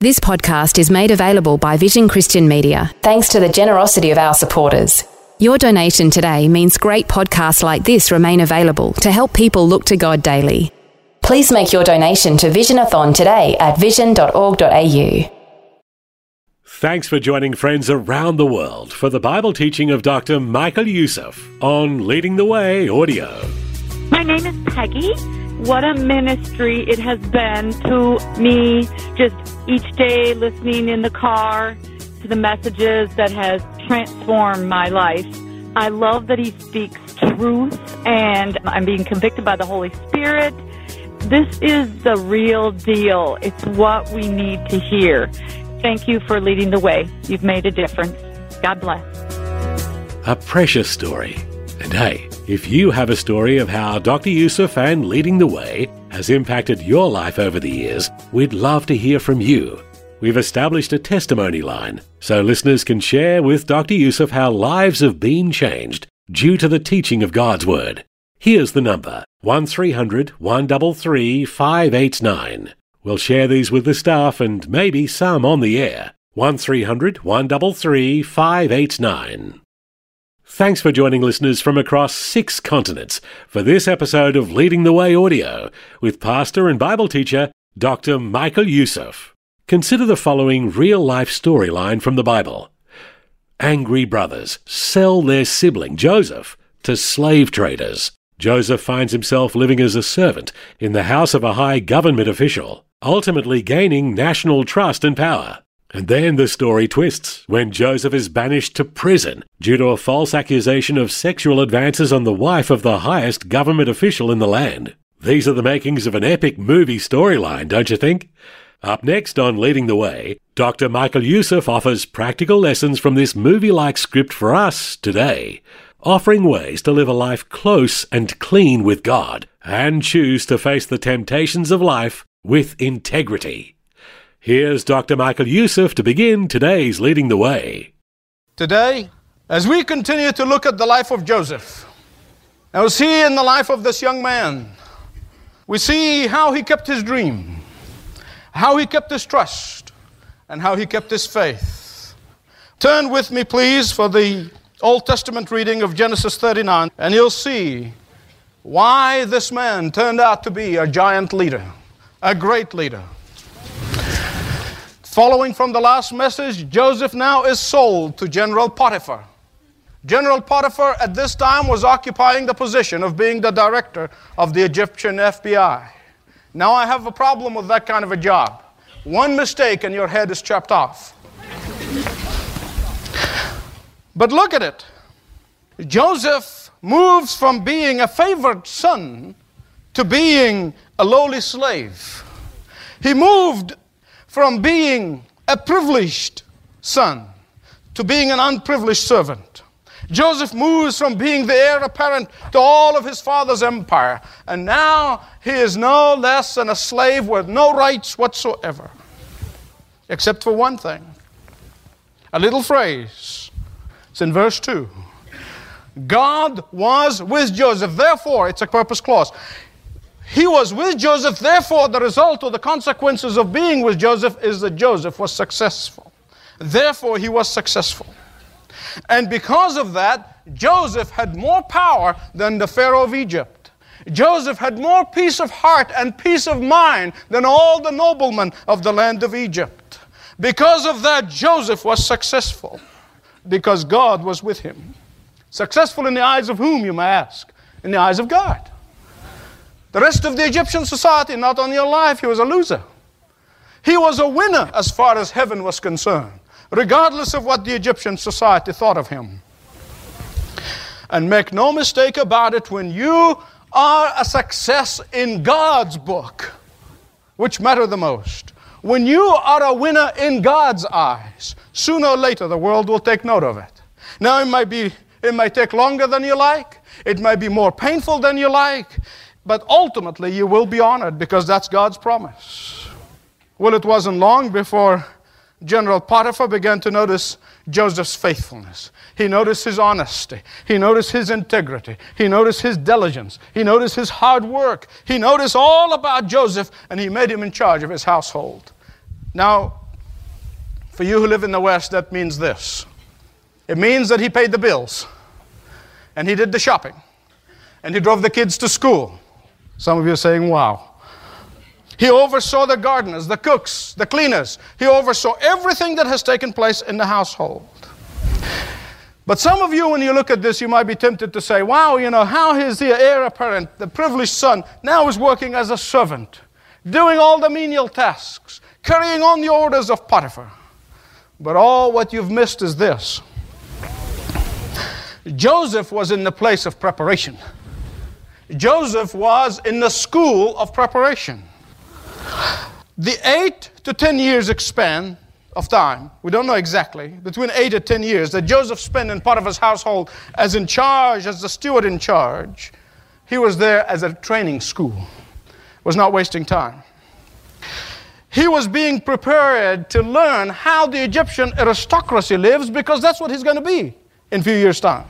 This podcast is made available by Vision Christian Media thanks to the generosity of our supporters. Your donation today means great podcasts like this remain available to help people look to God daily. Please make your donation to Visionathon today at vision.org.au. Thanks for joining friends around the world for the Bible teaching of Dr. Michael Youssef on Leading the Way Audio. My name is Peggy. What a ministry it has been to me just each day listening in the car to the messages that has transformed my life. I love that he speaks truth and I'm being convicted by the Holy Spirit. This is the real deal. It's what we need to hear. Thank you for leading the way. You've made a difference. God bless. A precious story. And hey, if you have a story of how Dr. Youssef and Leading the Way has impacted your life over the years, we'd love to hear from you. We've established a testimony line so listeners can share with Dr. Youssef how lives have been changed due to the teaching of God's Word. Here's the number 1300 133 589. We'll share these with the staff and maybe some on the air. 1300 133 589. Thanks for joining listeners from across six continents for this episode of Leading the Way Audio with pastor and Bible teacher Dr. Michael Youssef. Consider the following real life storyline from the Bible. Angry brothers sell their sibling Joseph to slave traders. Joseph finds himself living as a servant in the house of a high government official, ultimately gaining national trust and power. And then the story twists when Joseph is banished to prison due to a false accusation of sexual advances on the wife of the highest government official in the land. These are the makings of an epic movie storyline, don't you think? Up next on Leading the Way, Dr. Michael Youssef offers practical lessons from this movie like script for us today, offering ways to live a life close and clean with God and choose to face the temptations of life with integrity. Here's Dr. Michael Youssef to begin today's Leading the Way. Today, as we continue to look at the life of Joseph, and we see in the life of this young man, we see how he kept his dream, how he kept his trust, and how he kept his faith. Turn with me, please, for the Old Testament reading of Genesis 39, and you'll see why this man turned out to be a giant leader, a great leader. Following from the last message, Joseph now is sold to General Potiphar. General Potiphar at this time was occupying the position of being the director of the Egyptian FBI. Now I have a problem with that kind of a job. One mistake and your head is chopped off. But look at it. Joseph moves from being a favored son to being a lowly slave. He moved from being a privileged son to being an unprivileged servant. Joseph moves from being the heir apparent to all of his father's empire, and now he is no less than a slave with no rights whatsoever, except for one thing a little phrase. It's in verse 2. God was with Joseph. Therefore, it's a purpose clause. He was with Joseph, therefore, the result or the consequences of being with Joseph is that Joseph was successful. Therefore, he was successful. And because of that, Joseph had more power than the Pharaoh of Egypt. Joseph had more peace of heart and peace of mind than all the noblemen of the land of Egypt. Because of that, Joseph was successful because God was with him. Successful in the eyes of whom, you may ask? In the eyes of God. The rest of the Egyptian society, not on your life, he was a loser. He was a winner as far as heaven was concerned, regardless of what the Egyptian society thought of him. And make no mistake about it, when you are a success in God's book, which matter the most, when you are a winner in God's eyes, sooner or later the world will take note of it. Now, it might, be, it might take longer than you like, it might be more painful than you like, but ultimately you will be honored because that's God's promise. Well, it wasn't long before General Potiphar began to notice Joseph's faithfulness. He noticed his honesty. He noticed his integrity. He noticed his diligence. He noticed his hard work. He noticed all about Joseph and he made him in charge of his household. Now, for you who live in the West, that means this it means that he paid the bills and he did the shopping and he drove the kids to school. Some of you are saying, wow. He oversaw the gardeners, the cooks, the cleaners. He oversaw everything that has taken place in the household. But some of you, when you look at this, you might be tempted to say, wow, you know, how is the heir apparent, the privileged son, now is working as a servant, doing all the menial tasks, carrying on the orders of Potiphar. But all what you've missed is this Joseph was in the place of preparation. Joseph was in the school of preparation. The eight to ten years span of time, we don't know exactly, between eight and ten years that Joseph spent in Potiphar's household as in charge, as the steward in charge, he was there as a training school, was not wasting time. He was being prepared to learn how the Egyptian aristocracy lives because that's what he's going to be in a few years' time.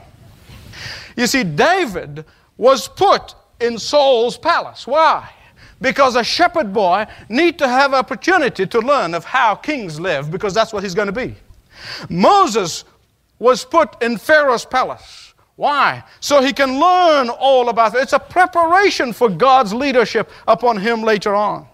You see, David was put in Saul's palace. Why? because a shepherd boy need to have opportunity to learn of how kings live because that's what he's going to be. Moses was put in pharaoh's palace. Why? So he can learn all about it. It's a preparation for god's leadership upon him later on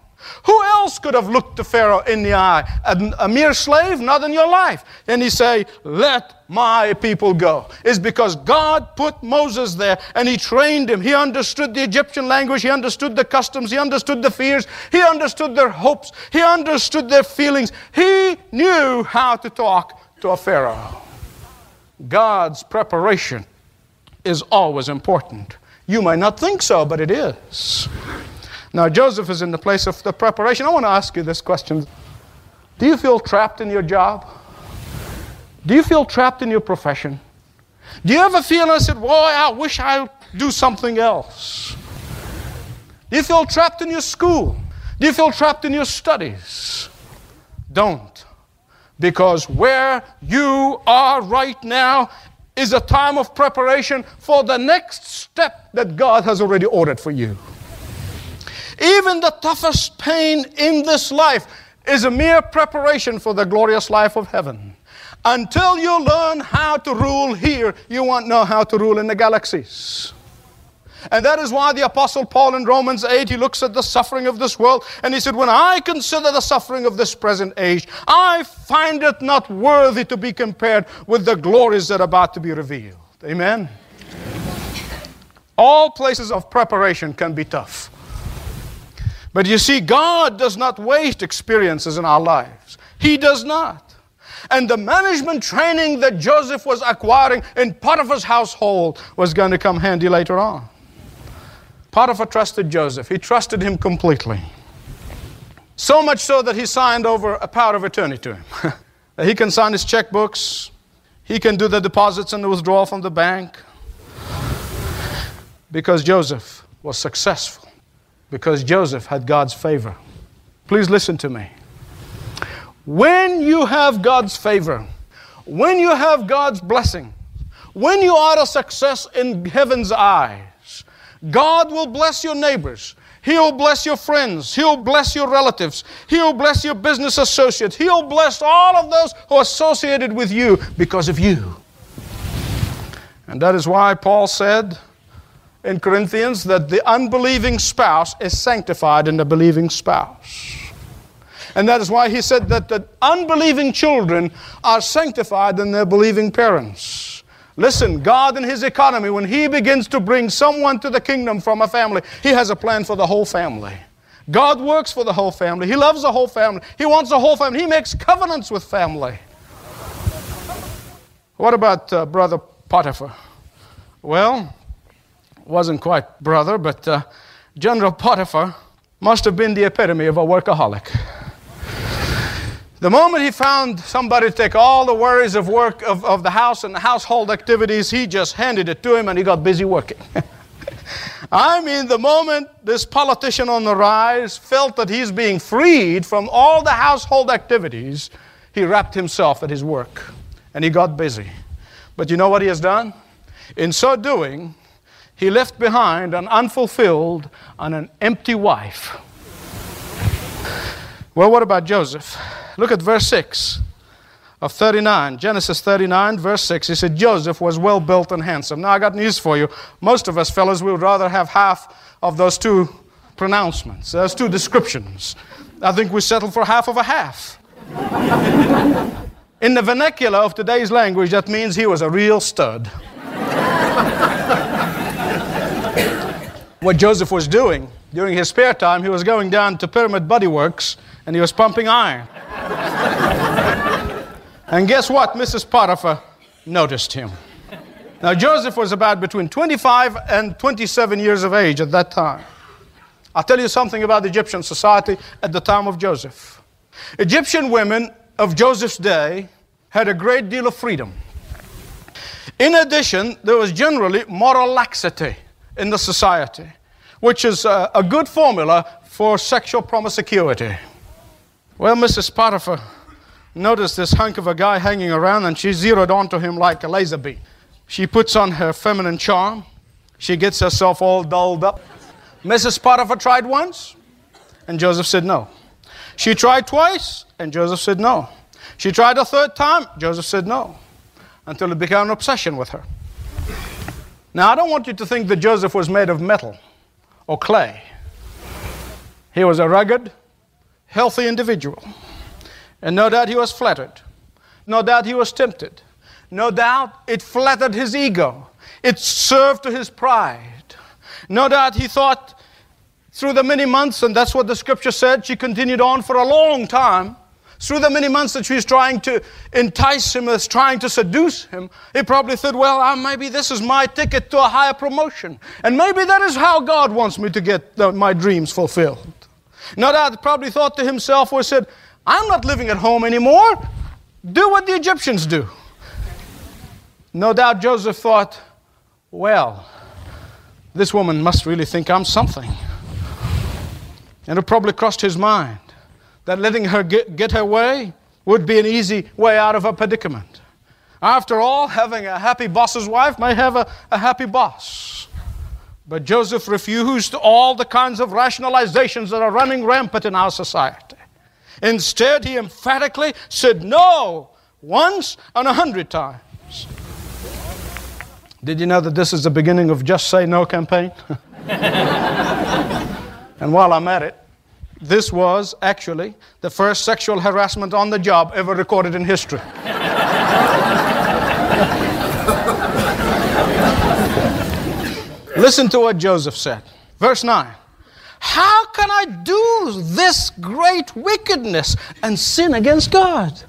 who else could have looked the Pharaoh in the eye? A, a, mere slave? Not in your life. And he say, let my people go. It's because God put Moses there and he trained him. He understood the Egyptian language. He understood the customs. He understood the fears. He understood their hopes. He understood their feelings. He knew how to talk to a Pharaoh. God's preparation is always important. You might not think so, but it is. Now, Joseph is in the place of the preparation. I want to ask you this question Do you feel trapped in your job? Do you feel trapped in your profession? Do you ever feel and said, Boy, I wish I'd do something else? Do you feel trapped in your school? Do you feel trapped in your studies? Don't. Because where you are right now is a time of preparation for the next step that God has already ordered for you. Even the toughest pain in this life is a mere preparation for the glorious life of heaven. Until you learn how to rule here, you won't know how to rule in the galaxies. And that is why the Apostle Paul in Romans 8, he looks at the suffering of this world and he said, When I consider the suffering of this present age, I find it not worthy to be compared with the glories that are about to be revealed. Amen? All places of preparation can be tough. But you see, God does not waste experiences in our lives. He does not. And the management training that Joseph was acquiring in Potiphar's household was going to come handy later on. Potiphar trusted Joseph, he trusted him completely. So much so that he signed over a power of attorney to him. he can sign his checkbooks, he can do the deposits and the withdrawal from the bank. Because Joseph was successful because Joseph had God's favor. Please listen to me. When you have God's favor, when you have God's blessing, when you are a success in heaven's eyes, God will bless your neighbors. He'll bless your friends. He'll bless your relatives. He'll bless your business associates. He'll bless all of those who are associated with you because of you. And that is why Paul said, in Corinthians that the unbelieving spouse is sanctified in the believing spouse. And that is why he said that the unbelieving children are sanctified in their believing parents. Listen, God in His economy, when He begins to bring someone to the kingdom from a family, He has a plan for the whole family. God works for the whole family. He loves the whole family. He wants the whole family. He makes covenants with family. What about uh, Brother Potiphar? Well, wasn't quite brother, but uh, General Potiphar must have been the epitome of a workaholic. The moment he found somebody to take all the worries of work of, of the house and the household activities, he just handed it to him and he got busy working. I mean, the moment this politician on the rise felt that he's being freed from all the household activities, he wrapped himself at his work and he got busy. But you know what he has done? In so doing, he left behind an unfulfilled and an empty wife. Well, what about Joseph? Look at verse 6 of 39. Genesis 39, verse 6. He said, Joseph was well built and handsome. Now, I got news for you. Most of us fellows would rather have half of those two pronouncements, those two descriptions. I think we settle for half of a half. In the vernacular of today's language, that means he was a real stud. what Joseph was doing during his spare time, he was going down to Pyramid Body Works and he was pumping iron. and guess what? Mrs. Potiphar noticed him. Now, Joseph was about between 25 and 27 years of age at that time. I'll tell you something about Egyptian society at the time of Joseph. Egyptian women of Joseph's day had a great deal of freedom. In addition, there was generally moral laxity in the society, which is a, a good formula for sexual promiscuity. Well, Mrs. Potiphar noticed this hunk of a guy hanging around and she zeroed onto him like a laser beam. She puts on her feminine charm. She gets herself all dolled up. Mrs. Potiphar tried once and Joseph said no. She tried twice and Joseph said no. She tried a third time, Joseph said no, until it became an obsession with her. Now, I don't want you to think that Joseph was made of metal or clay. He was a rugged, healthy individual. And no doubt he was flattered. No doubt he was tempted. No doubt it flattered his ego. It served to his pride. No doubt he thought through the many months, and that's what the scripture said, she continued on for a long time. Through the many months that she was trying to entice him, was trying to seduce him, he probably thought, well, uh, maybe this is my ticket to a higher promotion. And maybe that is how God wants me to get the, my dreams fulfilled. No doubt probably thought to himself or said, I'm not living at home anymore. Do what the Egyptians do. No doubt Joseph thought, well, this woman must really think I'm something. And it probably crossed his mind that letting her get, get her way would be an easy way out of a predicament. After all, having a happy boss's wife may have a, a happy boss. But Joseph refused all the kinds of rationalizations that are running rampant in our society. Instead, he emphatically said no once and a hundred times. Did you know that this is the beginning of Just Say No campaign? and while I'm at it, this was actually the first sexual harassment on the job ever recorded in history. Listen to what Joseph said. Verse 9. How can I do this great wickedness and sin against God?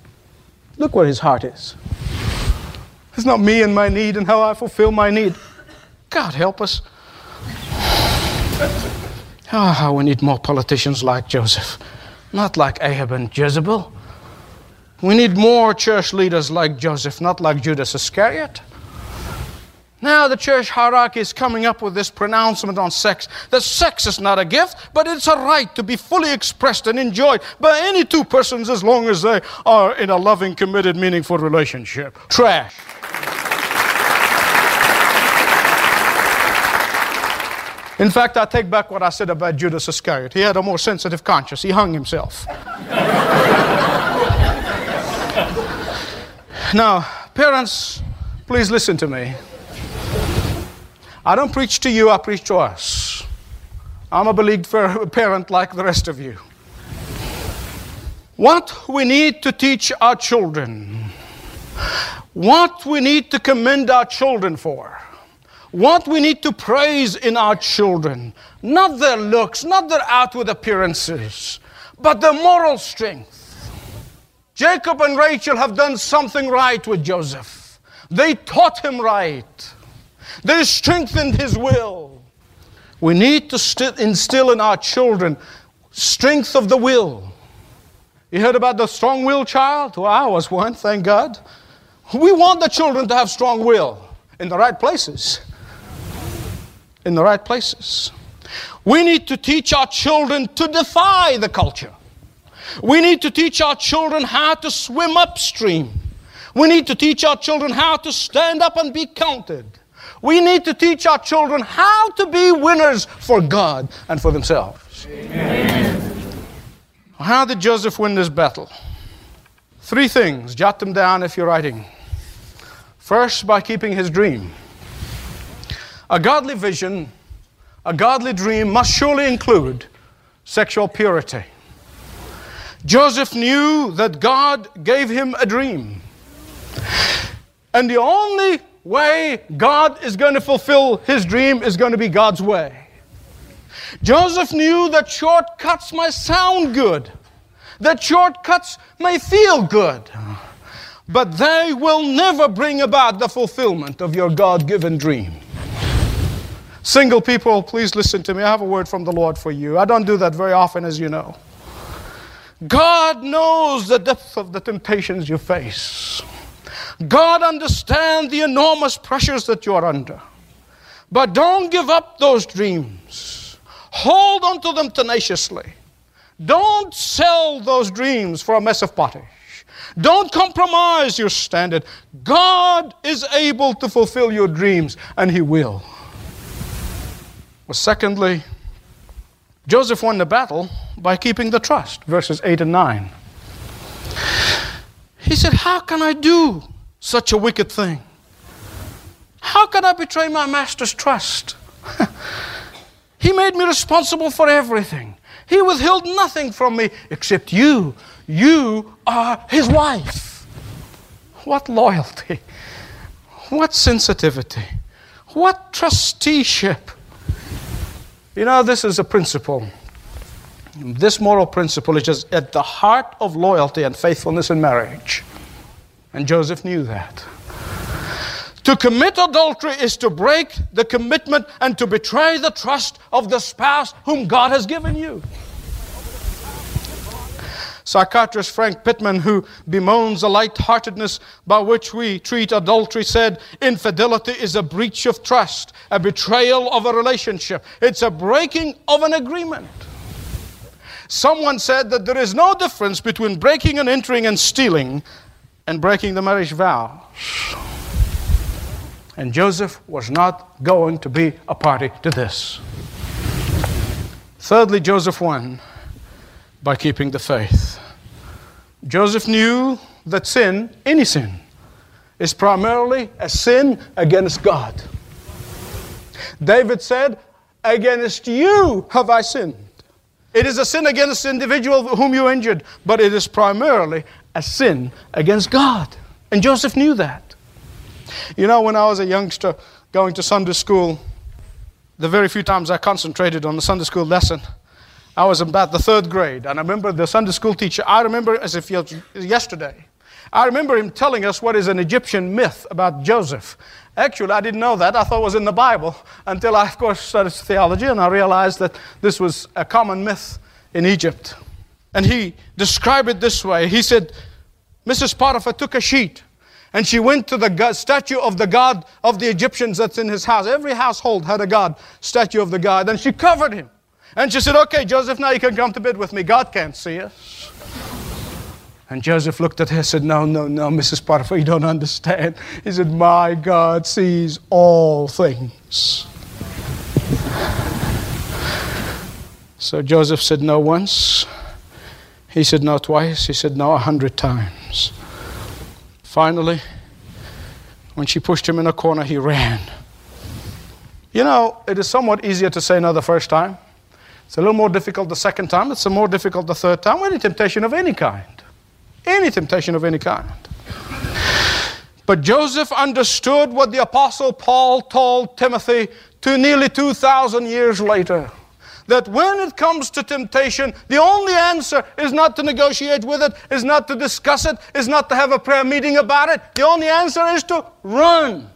Look where his heart is. It's not me and my need and how I fulfill my need. God help us. Oh, how we need more politicians like Joseph, not like Ahab and Jezebel. We need more church leaders like Joseph, not like Judas Iscariot. Now the church hierarchy is coming up with this pronouncement on sex that sex is not a gift, but it's a right to be fully expressed and enjoyed by any two persons as long as they are in a loving, committed, meaningful relationship. Trash. In fact, I take back what I said about Judas Iscariot. He had a more sensitive conscience. He hung himself. now, parents, please listen to me. I don't preach to you, I preach to us. I'm a beleaguered parent like the rest of you. What we need to teach our children, what we need to commend our children for, what we need to praise in our children, not their looks, not their outward appearances, but their moral strength. Jacob and Rachel have done something right with Joseph. They taught him right. They strengthened his will. We need to instill in our children strength of the will. You heard about the strong willed child? Well, I was one, thank God. We want the children to have strong will in the right places. In the right places. We need to teach our children to defy the culture. We need to teach our children how to swim upstream. We need to teach our children how to stand up and be counted. We need to teach our children how to be winners for God and for themselves. Amen. How did Joseph win this battle? Three things. Jot them down if you're writing. First, by keeping his dream. A godly vision, a godly dream must surely include sexual purity. Joseph knew that God gave him a dream. And the only way God is going to fulfill his dream is going to be God's way. Joseph knew that shortcuts might sound good, that shortcuts may feel good, but they will never bring about the fulfillment of your God given dream. Single people, please listen to me. I have a word from the Lord for you. I don't do that very often, as you know. God knows the depth of the temptations you face. God understands the enormous pressures that you are under. But don't give up those dreams. Hold on to them tenaciously. Don't sell those dreams for a mess of pottage. Don't compromise your standard. God is able to fulfill your dreams, and He will. Well, secondly, Joseph won the battle by keeping the trust, verses 8 and 9. He said, How can I do such a wicked thing? How can I betray my master's trust? He made me responsible for everything. He withheld nothing from me except you. You are his wife. What loyalty. What sensitivity. What trusteeship. You know, this is a principle. This moral principle is just at the heart of loyalty and faithfulness in marriage. And Joseph knew that. To commit adultery is to break the commitment and to betray the trust of the spouse whom God has given you. Psychiatrist Frank Pittman, who bemoans the lightheartedness by which we treat adultery, said infidelity is a breach of trust, a betrayal of a relationship, it's a breaking of an agreement. Someone said that there is no difference between breaking and entering and stealing and breaking the marriage vows. And Joseph was not going to be a party to this. Thirdly, Joseph won by keeping the faith. Joseph knew that sin, any sin, is primarily a sin against God. David said, Against you have I sinned. It is a sin against the individual whom you injured, but it is primarily a sin against God. And Joseph knew that. You know, when I was a youngster going to Sunday school, the very few times I concentrated on the Sunday school lesson, I was about the third grade. And I remember the Sunday school teacher, I remember as if yesterday, I remember him telling us what is an Egyptian myth about Joseph. Actually, I didn't know that. I thought it was in the Bible until I, of course, studied theology and I realized that this was a common myth in Egypt. And he described it this way He said, Mrs. Potiphar took a sheet and she went to the statue of the god of the Egyptians that's in his house. Every household had a god, statue of the god, and she covered him. And she said, Okay, Joseph, now you can come to bed with me. God can't see us. And Joseph looked at her and said, No, no, no, Mrs. Potiphar, you don't understand. He said, My God sees all things. So Joseph said no once. He said no twice. He said no a hundred times. Finally, when she pushed him in a corner, he ran. You know, it is somewhat easier to say no the first time. It's a little more difficult the second time. It's a more difficult the third time. Any temptation of any kind. Any temptation of any kind. But Joseph understood what the Apostle Paul told Timothy to nearly 2,000 years later that when it comes to temptation, the only answer is not to negotiate with it, is not to discuss it, is not to have a prayer meeting about it. The only answer is to run.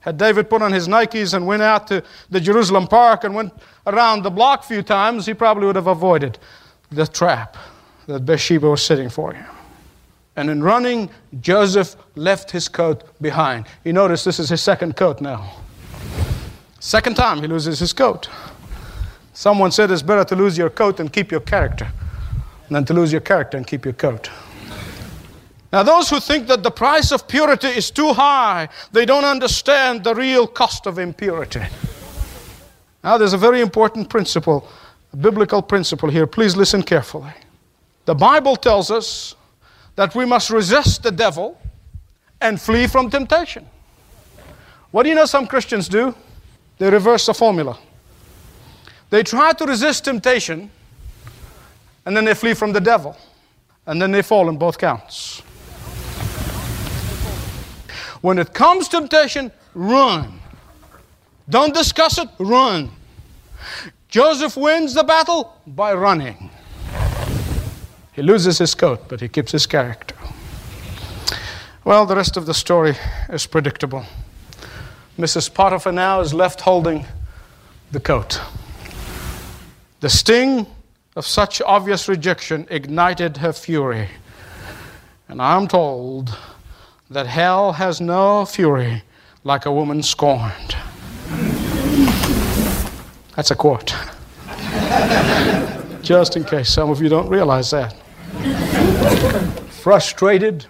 Had David put on his Nikes and went out to the Jerusalem park and went around the block a few times, he probably would have avoided the trap. that Bathsheba was sitting for him. And in running, Joseph left his coat behind. You notice this is his second coat now. Second time he loses his coat. Someone said it's better to lose your coat and keep your character than to lose your character and keep your coat. Now, those who think that the price of purity is too high, they don't understand the real cost of impurity. Now, there's a very important principle, a biblical principle here. Please listen carefully. The Bible tells us that we must resist the devil and flee from temptation. What do you know some Christians do? They reverse the formula. They try to resist temptation and then they flee from the devil. And then they fall in both counts. When it comes to temptation, run. Don't discuss it, run. Joseph wins the battle by running. He loses his coat, but he keeps his character. Well, the rest of the story is predictable. Mrs. Potiphar now is left holding the coat. The sting of such obvious rejection ignited her fury. And I'm told that hell has no fury like a woman scorned. That's a quote. Just in case some of you don't realize that. Frustrated,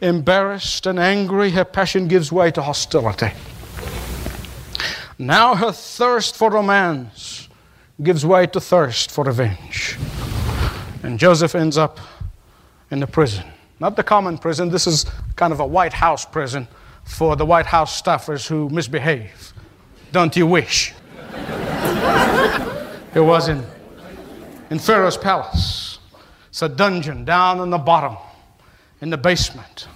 embarrassed, and angry, her passion gives way to hostility. Now her thirst for romance gives way to thirst for revenge. And Joseph ends up in the prison. Not the common prison, this is kind of a White House prison for the White House staffers who misbehave. Don't you wish? It was in, in Pharaoh's palace. It's a dungeon down in the bottom, in the basement.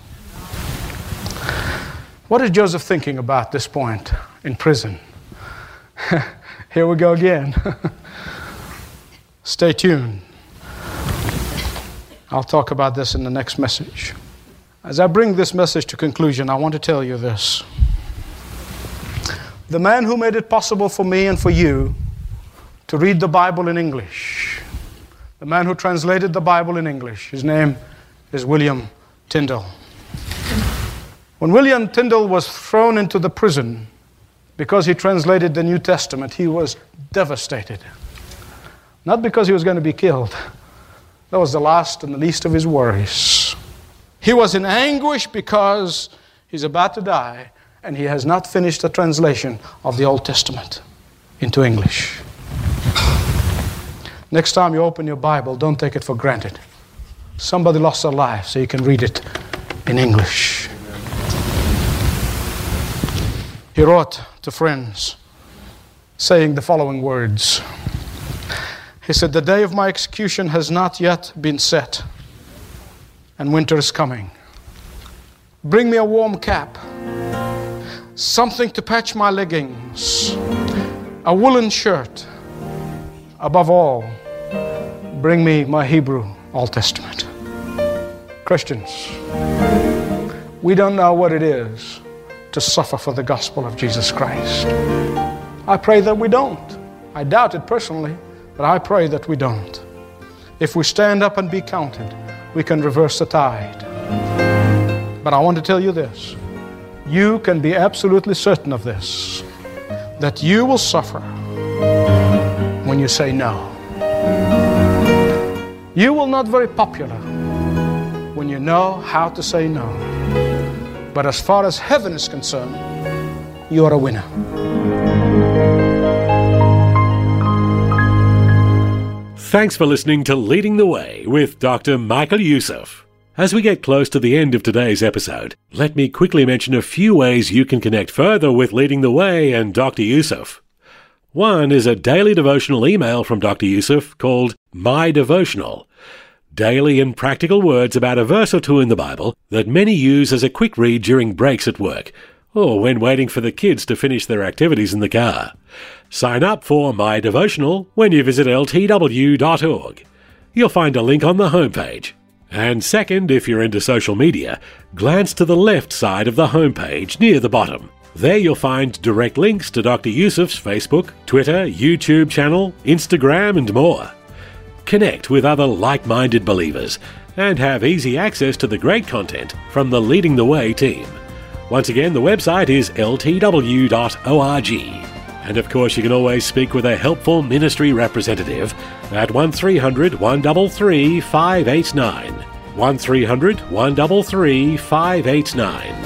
What is Joseph thinking about this point in prison? Here we go again. Stay tuned. I'll talk about this in the next message. As I bring this message to conclusion, I want to tell you this. The man who made it possible for me and for you to read the Bible in English, the man who translated the Bible in English, his name is William Tyndale. When William Tyndale was thrown into the prison because he translated the New Testament, he was devastated. Not because he was going to be killed, that was the last and the least of his worries. He was in anguish because he's about to die and he has not finished the translation of the Old Testament into English. Next time you open your Bible, don't take it for granted. Somebody lost their life so you can read it in English. He wrote to friends saying the following words. He said, The day of my execution has not yet been set, and winter is coming. Bring me a warm cap, something to patch my leggings, a woolen shirt. Above all, bring me my Hebrew Old Testament. Christians, we don't know what it is to suffer for the gospel of Jesus Christ. I pray that we don't. I doubt it personally. But I pray that we don't. If we stand up and be counted, we can reverse the tide. But I want to tell you this you can be absolutely certain of this that you will suffer when you say no. You will not very popular when you know how to say no. But as far as heaven is concerned, you are a winner. Thanks for listening to Leading the Way with Dr. Michael Youssef. As we get close to the end of today's episode, let me quickly mention a few ways you can connect further with Leading the Way and Dr. Youssef. One is a daily devotional email from Dr. Youssef called My Devotional. Daily and practical words about a verse or two in the Bible that many use as a quick read during breaks at work or when waiting for the kids to finish their activities in the car. Sign up for My Devotional when you visit ltw.org. You'll find a link on the homepage. And second, if you're into social media, glance to the left side of the homepage near the bottom. There you'll find direct links to Dr. Youssef's Facebook, Twitter, YouTube channel, Instagram, and more. connect with other like minded believers, and have easy access to the great content from the Leading the Way team. Once again, the website is ltw.org. And of course, you can always speak with a helpful ministry representative at 1300 133 589. 1300 133 589.